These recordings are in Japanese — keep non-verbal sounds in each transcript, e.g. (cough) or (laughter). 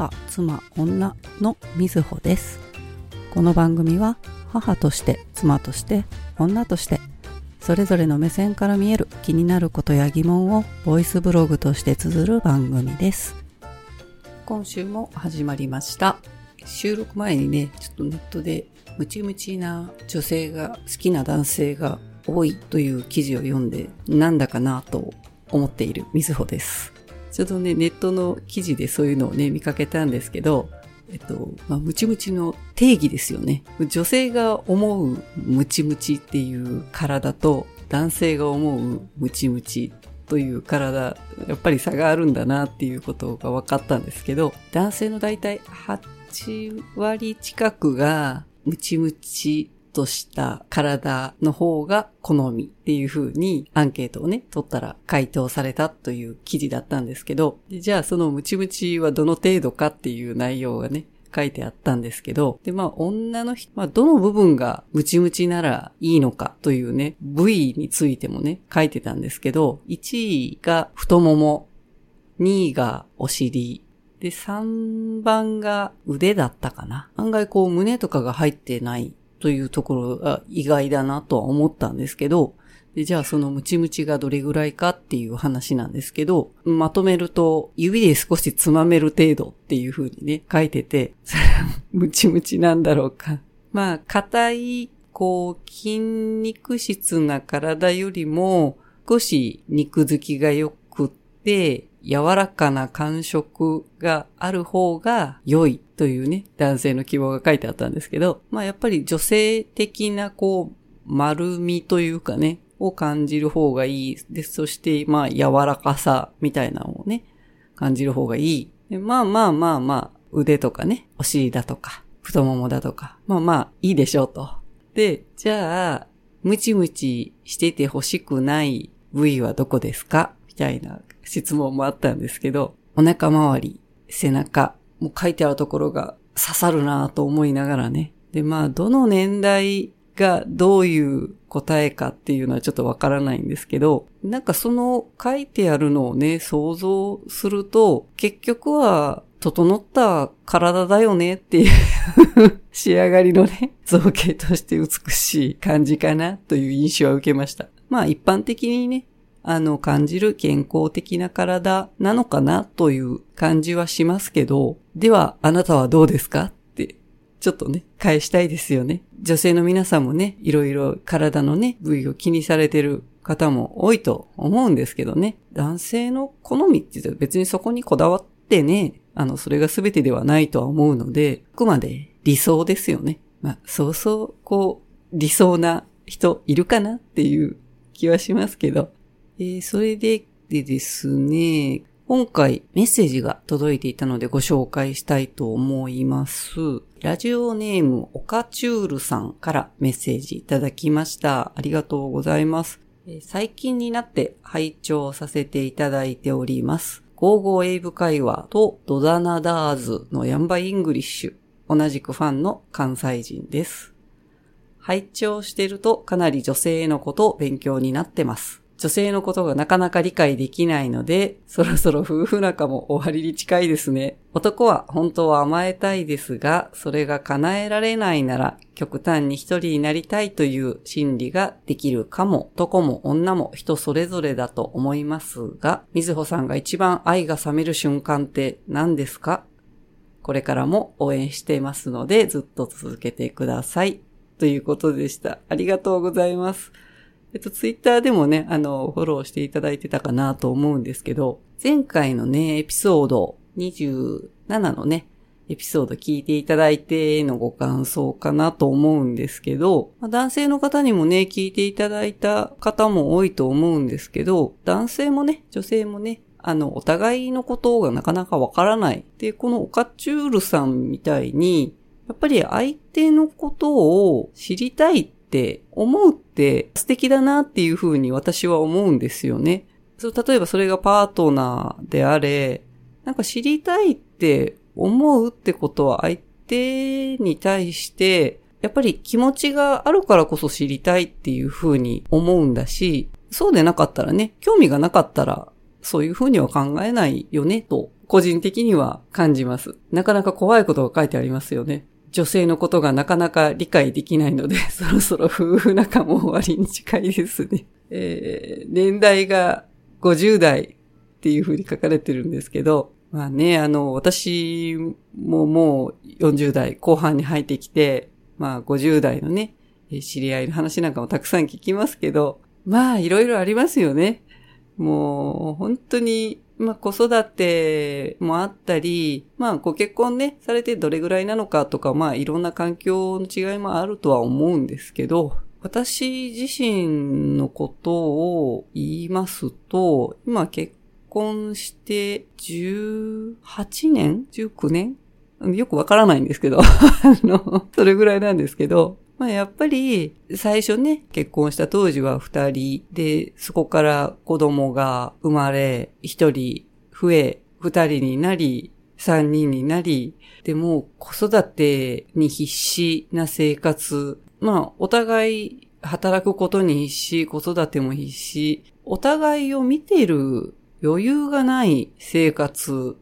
母、妻、女のみずほです。この番組は母として、妻として、女として、それぞれの目線から見える気になることや疑問をボイスブログとして綴る番組です。今週も始まりました。収録前にね、ちょっとネットでムチムチな女性が好きな男性が多いという記事を読んで、なんだかなと思っているみずほです。ちょうどね、ネットの記事でそういうのをね、見かけたんですけど、えっと、まあ、ムチムチの定義ですよね。女性が思うムチムチっていう体と、男性が思うムチムチという体、やっぱり差があるんだなっていうことが分かったんですけど、男性のだいたい8割近くがムチムチとした体の方が好みっていう風にアンケートをね、取ったら回答されたという記事だったんですけど、じゃあそのムチムチはどの程度かっていう内容がね、書いてあったんですけど、で、まあ、女の人、まあ、どの部分がムチムチならいいのかというね、部位についてもね、書いてたんですけど、1位が太もも、2位がお尻、で、3番が腕だったかな。案外こう胸とかが入ってないというところが意外だなとは思ったんですけど、でじゃあそのムチムチがどれぐらいかっていう話なんですけど、まとめると指で少しつまめる程度っていう風にね、書いてて、それはムチムチなんだろうか。まあ、硬い、こう、筋肉質な体よりも少し肉付きが良くって、柔らかな感触がある方が良いというね、男性の希望が書いてあったんですけど、まあやっぱり女性的なこう、丸みというかね、を感じる方がいいです。そして、まあ柔らかさみたいなのをね、感じる方がいい。でまあまあまあまあ、腕とかね、お尻だとか、太ももだとか、まあまあいいでしょうと。で、じゃあ、ムチムチしてて欲しくない部位はどこですか？みたいな質問もあったんですけど、お腹周り、背中、もう書いてあるところが刺さるなと思いながらね。で、まあ、どの年代がどういう答えかっていうのはちょっとわからないんですけど、なんかその書いてあるのをね、想像すると、結局は整った体だよねっていう仕上がりのね、造形として美しい感じかなという印象は受けました。まあ一般的にね、あの、感じる健康的な体なのかなという感じはしますけど、では、あなたはどうですか？って、ちょっとね、返したいですよね。女性の皆さんもね、いろいろ体のね、部位を気にされてる方も多いと思うんですけどね。男性の好みって言うと別にそこにこだわってね、あの、それが全てではないとは思うので、あくまで理想ですよね。まあ、そうそう、こう、理想な人いるかなっていう気はしますけど、えーそれででですね、今回メッセージが届いていたのでご紹介したいと思います。ラジオネームオカチュールさんからメッセージいただきました。ありがとうございます。最近になって拝聴させていただいております。ゴーゴーエイブ会話とドダナダーズのヤンバイングリッシュ。同じくファンの関西人です。拝聴してるとかなり女性のことを勉強になってます。女性のことがなかなか理解できないので、(laughs) そろそろ夫婦仲も終わりに近いですね。男は本当は甘えたいですが、それが叶えられないなら、極端に一人になりたいという心理ができるかも、男も女も人それぞれだと思いますが、水穂さんが一番愛が冷める瞬間って何ですか？これからも応援していますので、ずっと続けてください。ということでした。ありがとうございます。えっと、ツイッターでもね、あの、フォローしていただいてたかなと思うんですけど、前回のね、エピソード27のね、エピソード聞いていただいてのご感想かなと思うんですけど、男性の方にもね、聞いていただいた方も多いと思うんですけど、男性もね、女性もね、あの、お互いのことがなかなかわからない。で、このオカチュールさんみたいに、やっぱり相手のことを知りたいっって思うって素敵だなっていうふうに私は思うんですよね。そう例えばそれがパートナーであれ、なんか知りたいって思うってことは相手に対して、やっぱり気持ちがあるからこそ知りたいっていうふうに思うんだし、そうでなかったらね、興味がなかったらそういうふうには考えないよね、と、個人的には感じます。なかなか怖いことが書いてありますよね。女性のことがなかなか理解できないので、(laughs) そろそろ夫婦仲も終わりに近いですね。えー、年代が50代っていうふうに書かれてるんですけど、まあね、あの、私ももう40代後半に入ってきて、まあ50代のね、知り合いの話なんかもたくさん聞きますけど、まあいろいろありますよね。もう本当に、まあ子育てもあったり、まあご結婚ね、されてどれぐらいなのかとか、まあいろんな環境の違いもあるとは思うんですけど、私自身のことを言いますと、今結婚して18年 ?19 年？よくわからないんですけど、(laughs) あの、それぐらいなんですけど、まあやっぱり最初ね、結婚した当時は二人で、そこから子供が生まれ、一人増え、二人になり、三人になり、でも子育てに必死な生活、まあお互い働くことに必死、子育ても必死、お互いを見てる余裕がない生活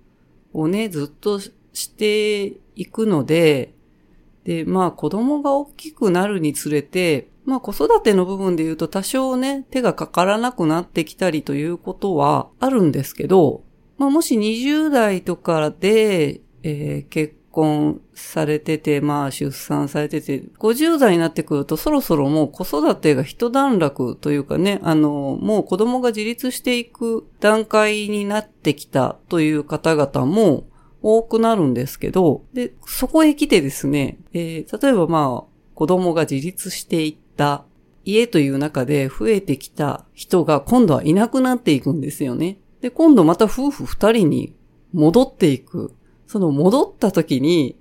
をね、ずっとしていくので、で、まあ子供が大きくなるにつれて、まあ子育ての部分で言うと多少ね、手がかからなくなってきたりということはあるんですけど、まあもし20代とかで、えー、結婚されてて、まあ出産されてて、50代になってくるとそろそろもう子育てが一段落というかね、あの、もう子供が自立していく段階になってきたという方々も多くなるんですけど、で、そこへ来てですね、えー、例えばまあ、子供が自立していった家という中で増えてきた人が今度はいなくなっていくんですよね。で、今度また夫婦二人に戻っていく。その戻った時に、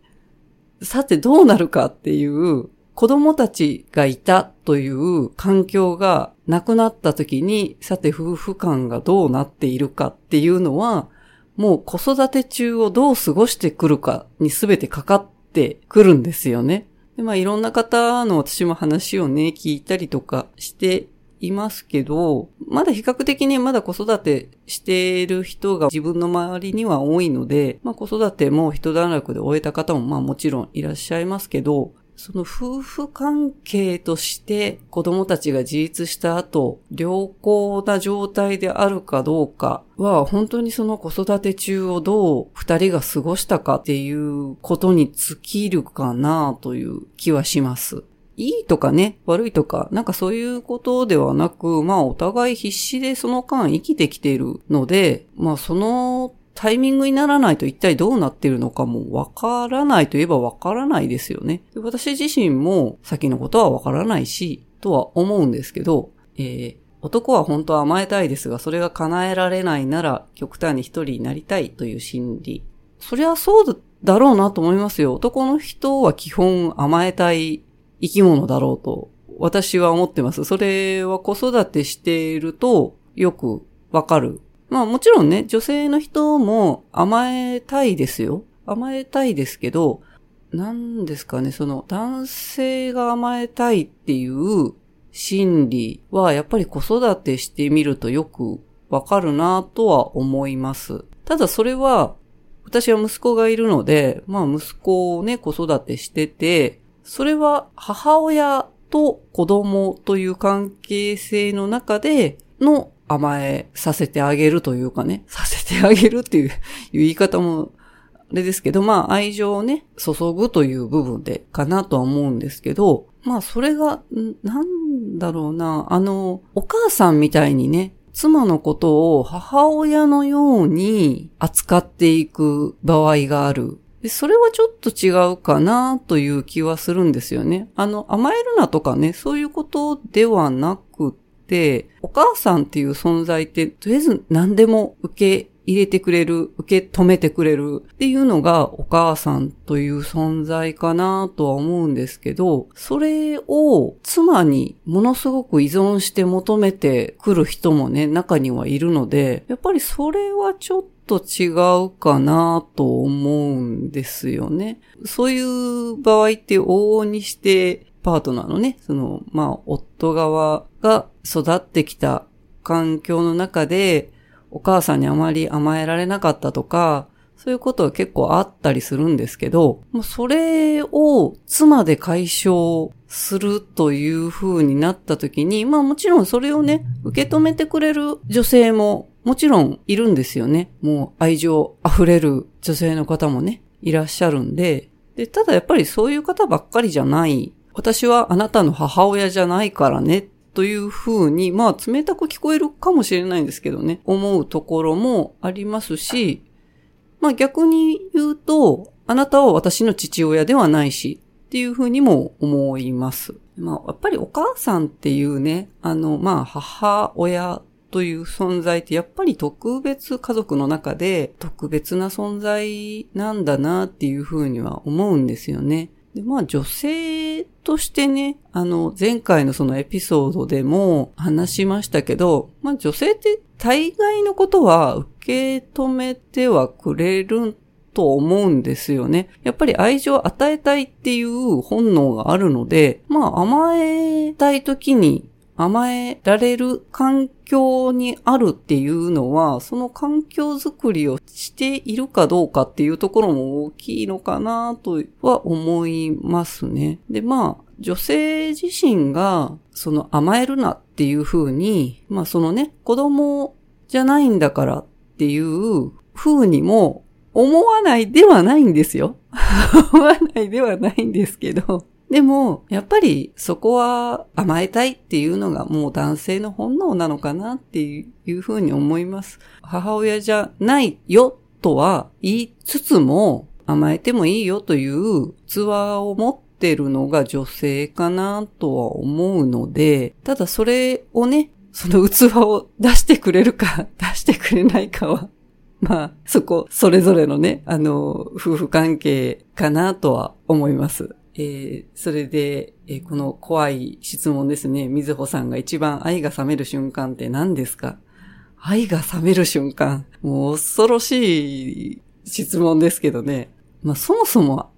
さてどうなるかっていう子供たちがいたという環境がなくなった時に、さて夫婦間がどうなっているかっていうのは、もう子育て中をどう過ごしてくるかに全てかかってくるんですよね。でまあいろんな方の私も話をね、聞いたりとかしていますけど、まだ比較的にまだ子育てしている人が自分の周りには多いので、まあ子育ても一段落で終えた方もまあもちろんいらっしゃいますけど、その夫婦関係として子供たちが自立した後、良好な状態であるかどうかは、本当にその子育て中をどう二人が過ごしたかっていうことに尽きるかなという気はします。いいとかね、悪いとか、なんかそういうことではなく、まあお互い必死でその間生きてきているので、まあそのタイミングにならないと一体どうなってるのかもわからないといえばわからないですよね。私自身も先のことはわからないし、とは思うんですけど、えー、男は本当は甘えたいですが、それが叶えられないなら極端に一人になりたいという心理。そりゃそうだろうなと思いますよ。男の人は基本甘えたい生き物だろうと、私は思ってます。それは子育てしているとよくわかる。まあもちろんね、女性の人も甘えたいですよ。甘えたいですけど、何ですかね、その男性が甘えたいっていう心理はやっぱり子育てしてみるとよくわかるなとは思います。ただそれは私は息子がいるので、まあ息子をね、子育てしてて、それは母親と子供という関係性の中での甘えさせてあげるというかね、させてあげるっていう (laughs) 言い方もあれですけど、まあ愛情をね、注ぐという部分でかなとは思うんですけど、まあそれが、なんだろうな、あの、お母さんみたいにね、妻のことを母親のように扱っていく場合がある。でそれはちょっと違うかなという気はするんですよね。あの、甘えるなとかね、そういうことではなく、お母さんっていう存在って、とりあえず何でも受け入れてくれる、受け止めてくれるっていうのがお母さんという存在かなとは思うんですけど、それを妻にものすごく依存して求めてくる人もね、中にはいるので、やっぱりそれはちょっと違うかなと思うんですよね。そういう場合って往々にしてパートナーのね、その、まあ、夫側が育ってきた環境の中で、お母さんにあまり甘えられなかったとか、そういうことは結構あったりするんですけど、もうそれを妻で解消するという風になった時に、まあもちろんそれをね、受け止めてくれる女性ももちろんいるんですよね。もう愛情溢れる女性の方もね、いらっしゃるんで、で、ただやっぱりそういう方ばっかりじゃない。私はあなたの母親じゃないからねという風に、まあ冷たく聞こえるかもしれないんですけどね、思うところもありますし、まあ逆に言うと、あなたは私の父親ではないし、っていうふうにも思います。まあやっぱりお母さんっていうね、あの、まあ母親という存在ってやっぱり特別家族の中で特別な存在なんだなっていうふうには思うんですよね。で、まあ女性としてね、あの前回のそのエピソードでも話しましたけど、まあ女性って大概のことは受け止めてはくれると思うんですよね。やっぱり愛情を与えたいっていう本能があるので、まあ甘えたい時に甘えられる環境にあるっていうのは、その環境づくりをしているかどうかっていうところも大きいのかなとは思いますね。で、まあ、女性自身が、その甘えるなっていうふうに、まあそのね、子供じゃないんだからっていうふうにも思わないではないんですよ。(laughs) 思わないではないんですけど、でも、やっぱりそこは甘えたいっていうのがもう男性の本能なのかなっていうふうに思います。母親じゃないよとは言いつつも甘えてもいいよという器を持ってるのが女性かなとは思うので、ただそれをね、その器を出してくれるか (laughs) 出してくれないかはまあ、そこ、それぞれのね、あの、夫婦関係かなとは思います。えー、それで、えー、この怖い質問ですね。みずほさんが一番愛が冷める瞬間って何ですか？愛が冷める瞬間。もう恐ろしい質問ですけどね。まあそもそも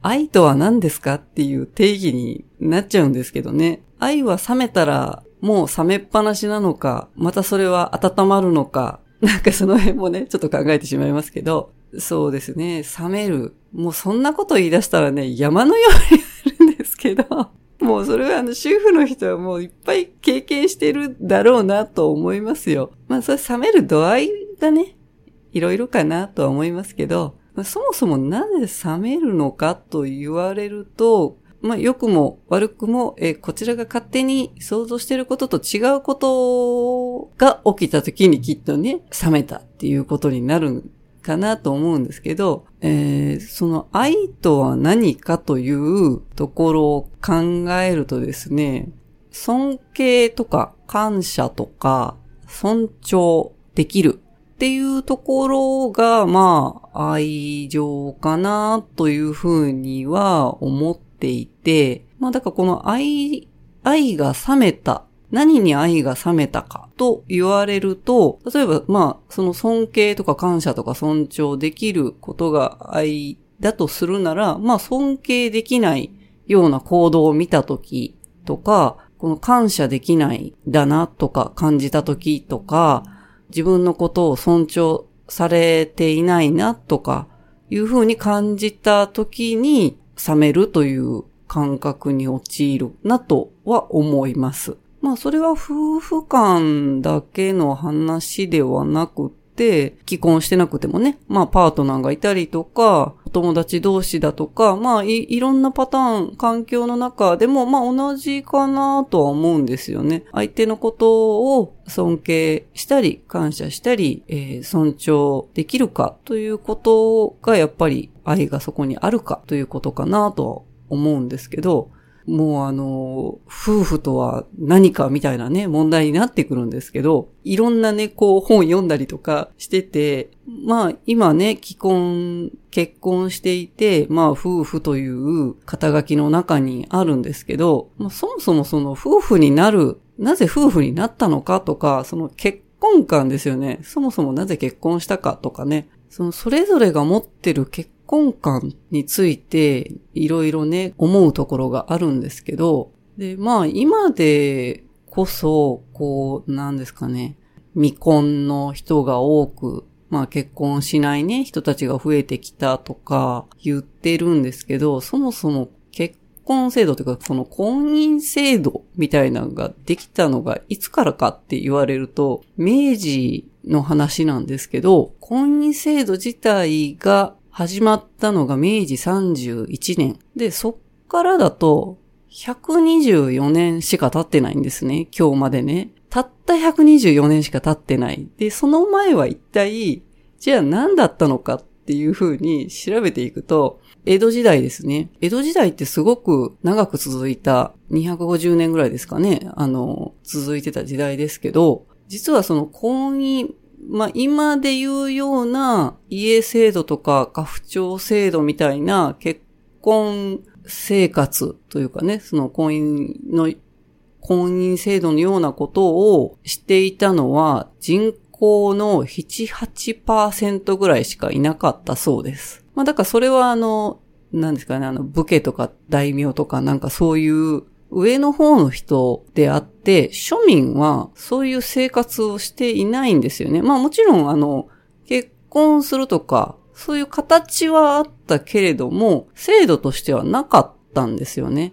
愛とは何ですかっていう定義になっちゃうんですけどね。愛は冷めたらもう冷めっぱなしなのか、またそれは温まるのか、なんかその辺もね、ちょっと考えてしまいますけど、そうですね、冷める。もうそんなこと言い出したらね、山のようになるんですけど、もうそれはあの主婦の人はもういっぱい経験してるだろうなと思いますよ。まあそれ冷める度合いがね、いろいろかなとは思いますけど、まそもそもなぜ冷めるのかと言われると、まあ、良くも悪くも、え、こちらが勝手に想像してることと違うことが起きた時にきっとね、冷めたっていうことになるかなと思うんですけど、えー、その愛とは何かというところを考えるとですね、尊敬とか感謝とか尊重できるっていうところが、まあ、愛情かなというふうには思っていて、まあだからこの愛、愛が冷めた何に愛が冷めたかと言われると、例えば、まあ、その尊敬とか感謝とか尊重できることが愛だとするなら、まあ、尊敬できないような行動を見たときとか、この感謝できないだなとか感じたときとか、自分のことを尊重されていないなとか、いうふうに感じたときに冷めるという感覚に陥るなとは思います。まあそれは夫婦間だけの話ではなくて、既婚してなくてもね、まあパートナーがいたりとか、お友達同士だとか、まあいいろんなパターン、環境の中でも、まあ同じかなとは思うんですよね。相手のことを尊敬したり、感謝したり、えー、尊重できるかということがやっぱり愛がそこにあるかということかなとは思うんですけど、もうあの、夫婦とは何かみたいなね、問題になってくるんですけど、いろんなね、こう本読んだりとかしてて、まあ今ね、既婚、結婚していて、まあ夫婦という肩書きの中にあるんですけど、まあ、そもそもその夫婦になる、なぜ夫婦になったのかとか、その結婚観ですよね。そもそもなぜ結婚したかとかね。そのそれぞれが持ってる結婚観についていろいろね、思うところがあるんですけど、で、まあ今でこそ、こう、なんですかね、未婚の人が多く、まあ結婚しないね、人たちが増えてきたとか言ってるんですけど、そもそも結婚制度というか、その婚姻制度みたいなのができたのがいつからかって言われると、明治の話なんですけど、婚姻制度自体が始まったのが明治31年。で、そっからだと、124年しか経ってないんですね。今日までね。たった124年しか経ってない。で、その前は一体、じゃあ何だったのかっていうふうに調べていくと、江戸時代ですね。江戸時代ってすごく長く続いた、250年ぐらいですかね。あの、続いてた時代ですけど、実はその婚姻、まあ、今で言うような家制度とか家父長制度みたいな結婚生活というかね、その婚姻の、婚姻制度のようなことをしていたのは人口の7、8%ぐらいしかいなかったそうです。まあだからそれはあの、何ですかね、あの、武家とか大名とかなんかそういう上の方の人であって、庶民はそういう生活をしていないんですよね。まあもちろんあの、結婚するとか、そういう形はあったけれども、制度としてはなかったんですよね。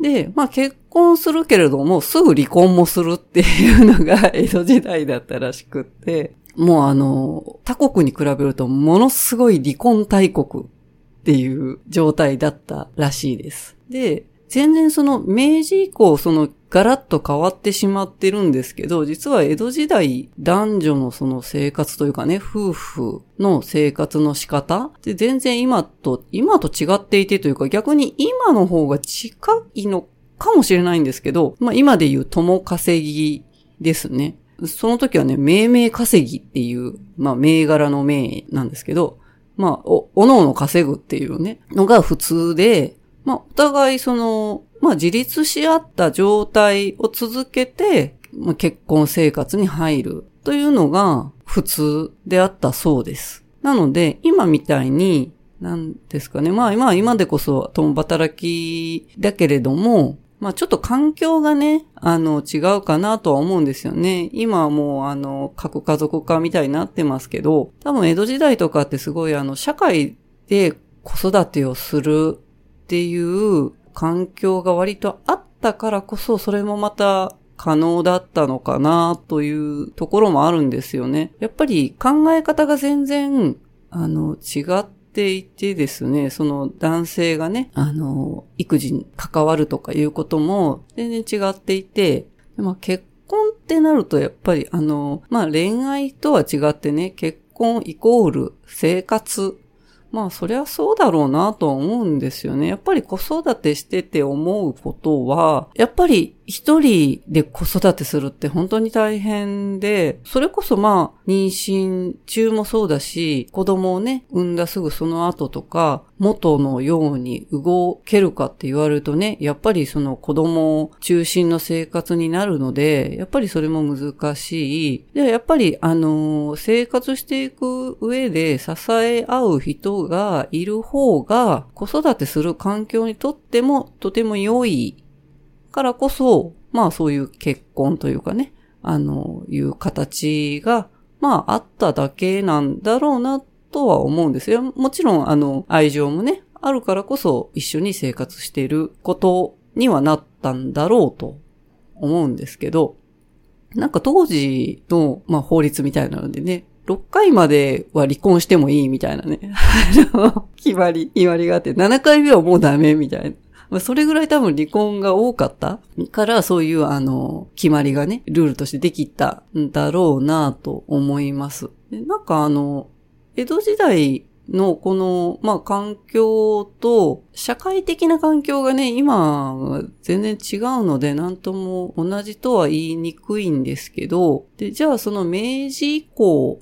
で、まあ結婚するけれども、すぐ離婚もするっていうのが (laughs) 江戸時代だったらしくって、もうあの、他国に比べるとものすごい離婚大国っていう状態だったらしいです。で、全然その明治以降そのガラッと変わってしまってるんですけど、実は江戸時代男女のその生活というかね、夫婦の生活の仕方で全然今と、今と違っていてというか逆に今の方が近いのかもしれないんですけど、まあ今で言う友稼ぎですね。その時はね、命名稼ぎっていう、まあ銘柄の名なんですけど、まあ、お、おのおの稼ぐっていうね、のが普通で、まあ、お互いその、まあ、自立し合った状態を続けて、まあ、結婚生活に入るというのが普通であったそうです。なので、今みたいに、なんですかね。まあ今、今でこそ共働きだけれども、まあちょっと環境がね、あの、違うかなとは思うんですよね。今はもう、あの、核家族化みたいになってますけど、多分江戸時代とかってすごいあの、社会で子育てをするっていう環境が割とあったからこそ、それもまた可能だったのかなというところもあるんですよね。やっぱり考え方が全然、あの、違っていてですね、その男性がね、あの、育児に関わるとかいうことも全然違っていて、まあ、結婚ってなるとやっぱりあの、まあ、恋愛とは違ってね、結婚イコール生活まあそりゃそうだろうなと思うんですよね。やっぱり子育てしてて思うことは、やっぱり一人で子育てするって本当に大変で、それこそまあ妊娠中もそうだし、子供をね、産んだすぐその後とか、元のように動けるかって言われるとね、やっぱりその子供を中心の生活になるので、やっぱりそれも難しい。で、やっぱりあの、生活していく上で支え合う人がいる方が、子育てする環境にとってもとても良いからこそ、まあそういう結婚というかね、あの、いう形が、まああっただけなんだろうなとは思うんですよ。もちろん、あの、愛情もね、あるからこそ一緒に生活していることにはなったんだろうと思うんですけど、なんか当時の、まあ法律みたいなのでね、6回までは離婚してもいいみたいなね、(laughs) あの決まり、決まりがあって、7回目はもうダメみたいな。それぐらい多分離婚が多かった？からそういうあの、決まりがね、ルールとしてできたんだろうなと思います。なんかあの、江戸時代のこの、まあ、環境と、社会的な環境がね、今、全然違うので、なんとも同じとは言いにくいんですけど、で、じゃあその明治以降、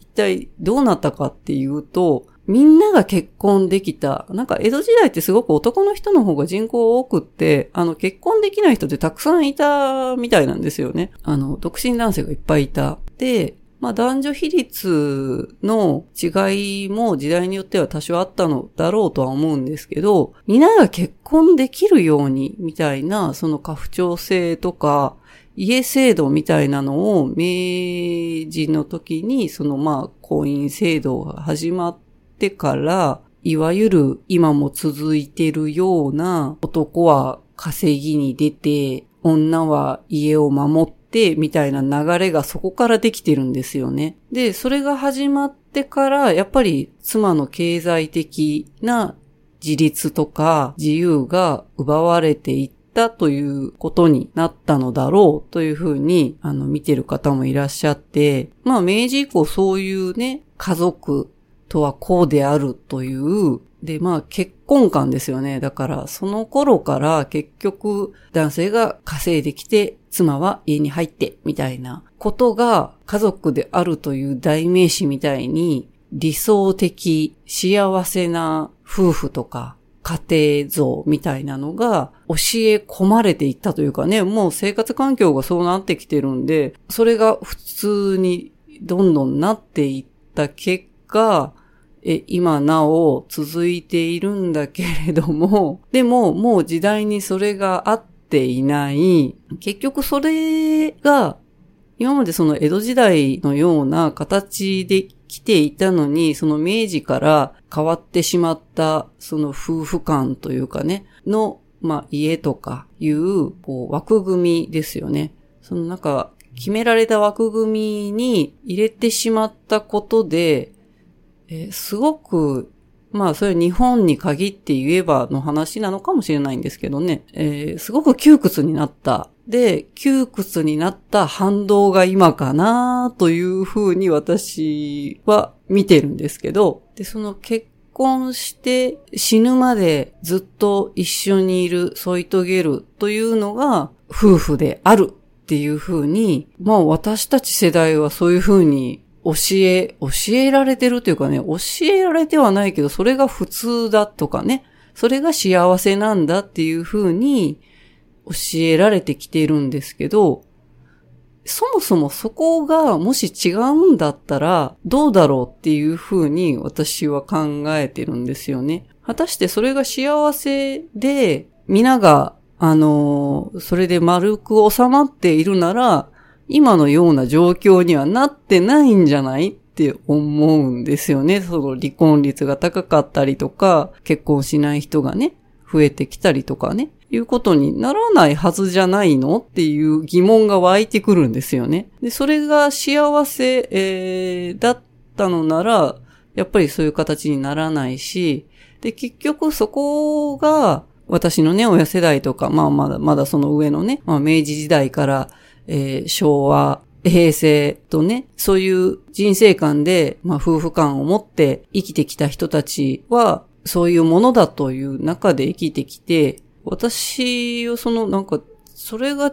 一体どうなったかっていうと、みんなが結婚できた。なんか江戸時代ってすごく男の人の方が人口多くって、あの結婚できない人ってたくさんいたみたいなんですよね。あの、独身男性がいっぱいいた。で、まあ男女比率の違いも時代によっては多少あったのだろうとは思うんですけど、皆が結婚できるようにみたいな、その家父長制とか家制度みたいなのを明治の時に、そのまあ、婚姻制度が始まっててから、いわゆる今も続いてるような男は稼ぎに出て、女は家を守ってみたいな流れがそこからできてるんですよね。で、それが始まってから、やっぱり妻の経済的な自立とか自由が奪われていったということになったのだろうというふうに、あの、見てる方もいらっしゃって、まあ、明治以降そういうね、家族とはこうであるという、で、まあ結婚観ですよね。だからその頃から結局男性が稼いできて妻は家に入ってみたいなことが家族であるという代名詞みたいに理想的幸せな夫婦とか家庭像みたいなのが教え込まれていったというかね、もう生活環境がそうなってきてるんで、それが普通にどんどんなっていった結果、え、今なお続いているんだけれども、(laughs) でももう時代にそれがあっていない、結局それが今までその江戸時代のような形で来ていたのに、その明治から変わってしまったその夫婦間というかね、の、まあ家とかいう、こう枠組みですよね。そのなんか決められた枠組みに入れてしまったことで、えー、すごく、まあ、それ日本に限って言えばの話なのかもしれないんですけどね、えー、すごく窮屈になった。で、窮屈になった反動が今かなというふうに私は見てるんですけど、で、その結婚して死ぬまでずっと一緒にいる、添い遂げるというのが夫婦であるっていうふうに、まあ私たち世代はそういうふうに教え、教えられてるというかね、教えられてはないけど、それが普通だとかね、それが幸せなんだっていうふうに教えられてきているんですけど、そもそもそこがもし違うんだったらどうだろうっていうふうに私は考えてるんですよね。果たしてそれが幸せで皆があの、それで丸く収まっているなら、今のような状況にはなってないんじゃないって思うんですよね。その離婚率が高かったりとか、結婚しない人がね、増えてきたりとかね、いうことにならないはずじゃないのっていう疑問が湧いてくるんですよね。で、それが幸せ、えー、だったのなら、やっぱりそういう形にならないし、で、結局そこが、私のね、親世代とか、まあまだ、まだその上のね、まあ明治時代からえー、昭和、平成とね、そういう人生観で、まあ、夫婦観を持って生きてきた人たちは、そういうものだという中で生きてきて、私をそのなんか、それが違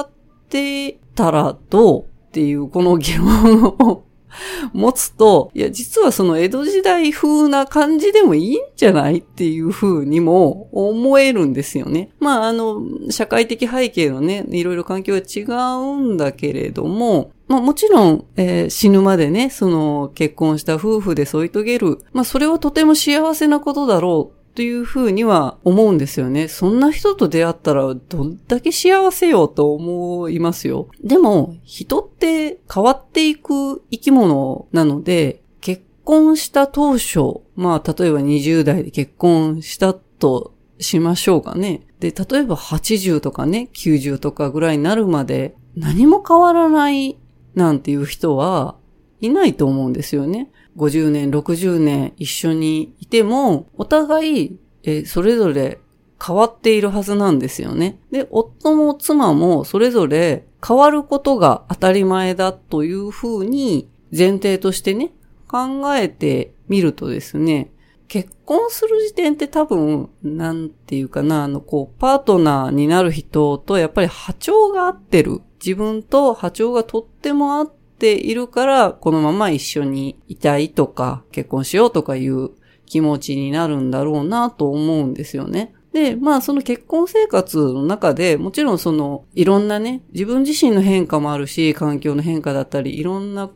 ってたらどうっていうこの疑問を持つと、いや、実はその江戸時代風な感じでもいいんじゃないっていう風にも思えるんですよね。まあ、あの、社会的背景のね、いろいろ環境は違うんだけれども、まあもちろん、えー、死ぬまでね、その結婚した夫婦で添い遂げる。まあそれはとても幸せなことだろうというふうには思うんですよね。そんな人と出会ったらどんだけ幸せよと思いますよ。でも、人って変わっていく生き物なので、結婚した当初、まあ、例えば20代で結婚したとしましょうかね。で、例えば80とかね、90とかぐらいになるまで何も変わらないなんていう人はいないと思うんですよね。50年、60年一緒にいても、お互い、えそれぞれ変わっているはずなんですよね。で、夫も妻もそれぞれ変わることが当たり前だというふうに前提としてね、考えてみるとですね、結婚する時点って多分、なんていうかな、あの、こう、パートナーになる人とやっぱり波長が合ってる。自分と波長がとっても合っているから、このまま一緒にいたいとか、結婚しようとかいう気持ちになるんだろうなと思うんですよね。で、まあその結婚生活の中で、もちろんそのいろんなね、自分自身の変化もあるし、環境の変化だったり、いろんな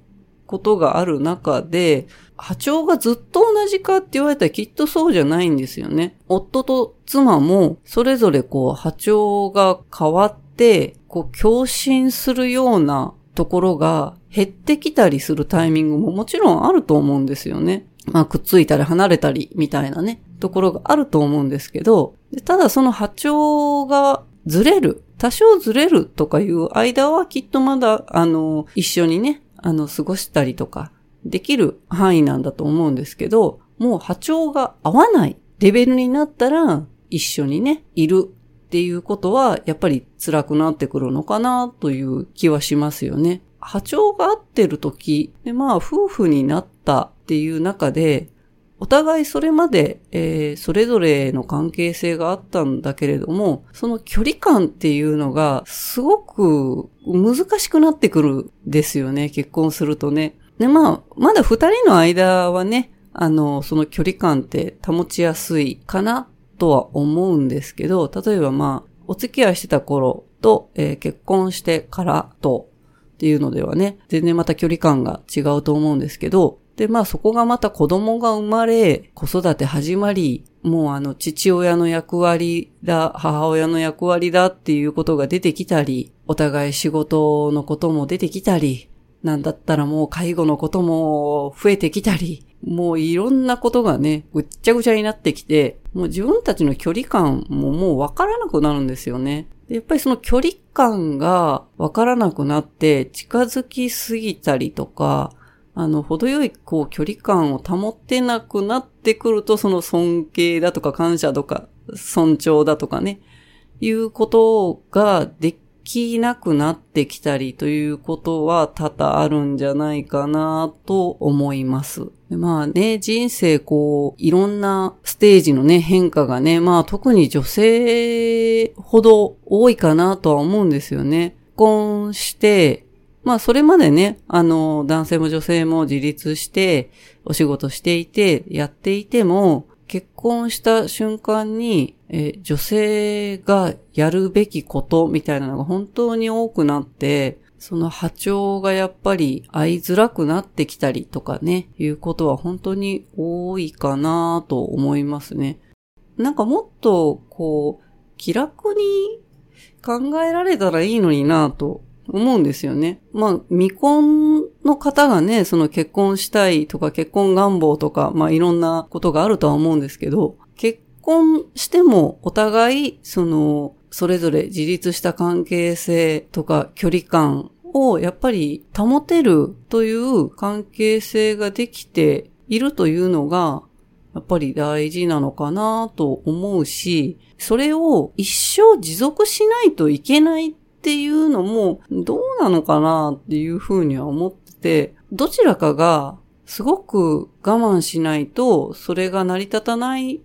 ことがある中で、波長がずっと同じかって言われたらきっとそうじゃないんですよね。夫と妻もそれぞれこう波長が変わっって、こう、共振するようなところが減ってきたりするタイミングももちろんあると思うんですよね。まあ、くっついたり離れたりみたいなね、ところがあると思うんですけど、ただその波長がずれる、多少ずれるとかいう間はきっとまだ、あの、一緒にね、あの、過ごしたりとか、できる範囲なんだと思うんですけど、もう波長が合わないレベルになったら、一緒にね、いるっていうことは、やっぱり辛くなってくるのかなという気はしますよね。波長が合ってる時、で、まあ、夫婦になったっていう中で、お互いそれまで、えー、それぞれの関係性があったんだけれども、その距離感っていうのがすごく難しくなってくるんですよね、結婚するとね。で、まあ、まだ二人の間はね、あの、その距離感って保ちやすいかなとは思うんですけど、例えばまあ、お付き合いしてた頃と、えー、結婚してからとっていうのではね、全然また距離感が違うと思うんですけど、で、まあそこがまた子供が生まれ、子育て始まり、もうあの父親の役割だ、母親の役割だっていうことが出てきたり、お互い仕事のことも出てきたり、なんだったらもう介護のことも増えてきたり、もういろんなことがね、ぐっちゃぐちゃになってきて、もう自分たちの距離感ももうわからなくなるんですよね。やっぱりその距離感がわからなくなって近づきすぎたりとか、あの、程よい、こう、距離感を保ってなくなってくると、その尊敬だとか感謝とか、尊重だとかね、いうことができなくなってきたりということは多々あるんじゃないかなと思います。まあね、人生こう、いろんなステージのね、変化がね、まあ特に女性ほど多いかなとは思うんですよね。結婚して、まあそれまでね、あの、男性も女性も自立して、お仕事していて、やっていても、結婚した瞬間に、え女性がやるべきことみたいなのが本当に多くなって、その波長がやっぱり合いづらくなってきたりとかね、いうことは本当に多いかなと思いますね。なんかもっと、こう、気楽に考えられたらいいのになと思うんですよね。まあ、未婚の方がね、その結婚したいとか結婚願望とか、まあいろんなことがあるとは思うんですけど、婚してもお互い、その、それぞれ自立した関係性とか距離感をやっぱり保てるという関係性ができているというのが、やっぱり大事なのかなと思うし、それを一生持続しないといけないっていうのもどうなのかなっていうふうには思ってて、どちらかがすごく我慢しないとそれが成り立たない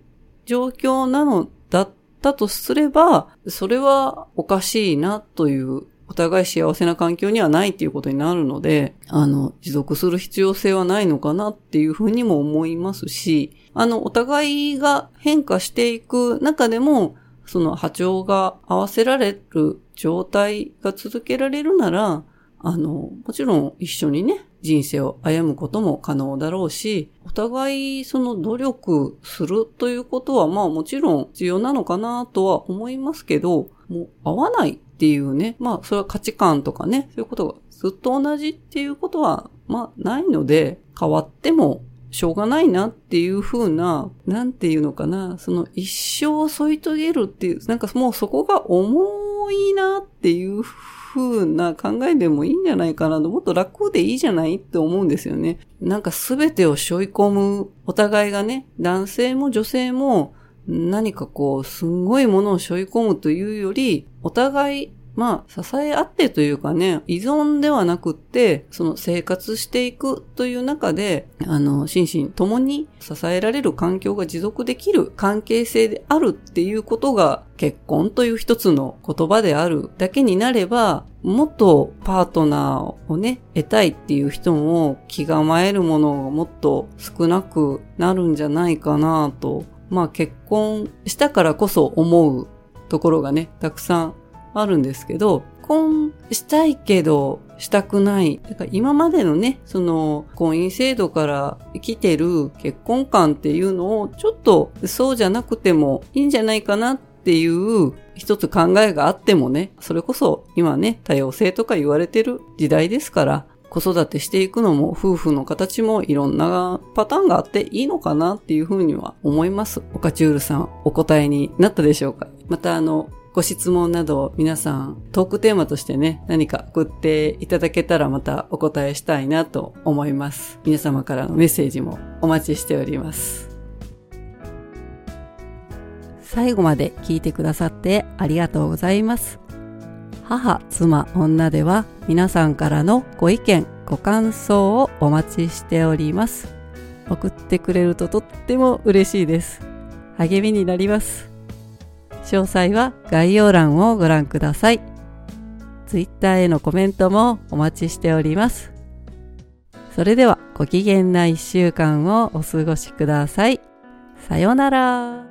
状況なのだったとすれば、それはおかしいなというお互い幸せな環境にはないっていうことになるので、あの、持続する必要性はないのかなっていうふうにも思いますし、あの、お互いが変化していく中でも、その波長が合わせられる状態が続けられるなら、あの、もちろん一緒にね、人生を歩むことも可能だろうし、お互いその努力するということはまあもちろん必要なのかなとは思いますけど、もう合わないっていうね、まあそれは価値観とかね、そういうことがずっと同じっていうことはまあないので、変わってもしょうがないなっていう風な、なんていうのかな、その一生を添い遂げるっていう、なんかもうそこが重いなっていう風な考えでもいいんじゃないかなと、もっと楽でいいじゃないって思うんですよね。なんか全てを背負い込む、お互いがね、男性も女性も何かこう、すんごいものを背負い込むというより、お互いまあ、支え合ってというかね、依存ではなくって、その生活していくという中で、あの、心身ともに支えられる環境が持続できる関係性であるっていうことが、結婚という一つの言葉であるだけになれば、もっとパートナーをね、得たいっていう人も気構えるものがもっと少なくなるんじゃないかなと。まあ結婚したからこそ思うところがね、たくさんあるんですけど、婚したいけどしたくない。だから今までのね、その婚姻制度から来てる結婚観っていうのをちょっとそうじゃなくてもいいんじゃないかなっていう一つ考えがあってもね、それこそ今ね、多様性とか言われてる時代ですから、子育てしていくのも夫婦の形もいろんなパターンがあっていいのかなっていうふうには思います。オカチュールさんお答えになったでしょうか？またあの、ご質問など皆さんトークテーマとしてね、何か送っていただけたらまたお答えしたいなと思います。皆様からのメッセージもお待ちしております。最後まで聞いてくださってありがとうございます。母、妻、女では皆さんからのご意見、ご感想をお待ちしております。送ってくれるととっても嬉しいです。励みになります。詳細は概要欄をご覧ください。Twitter へのコメントもお待ちしております。それではご機嫌な一週間をお過ごしください。さようなら。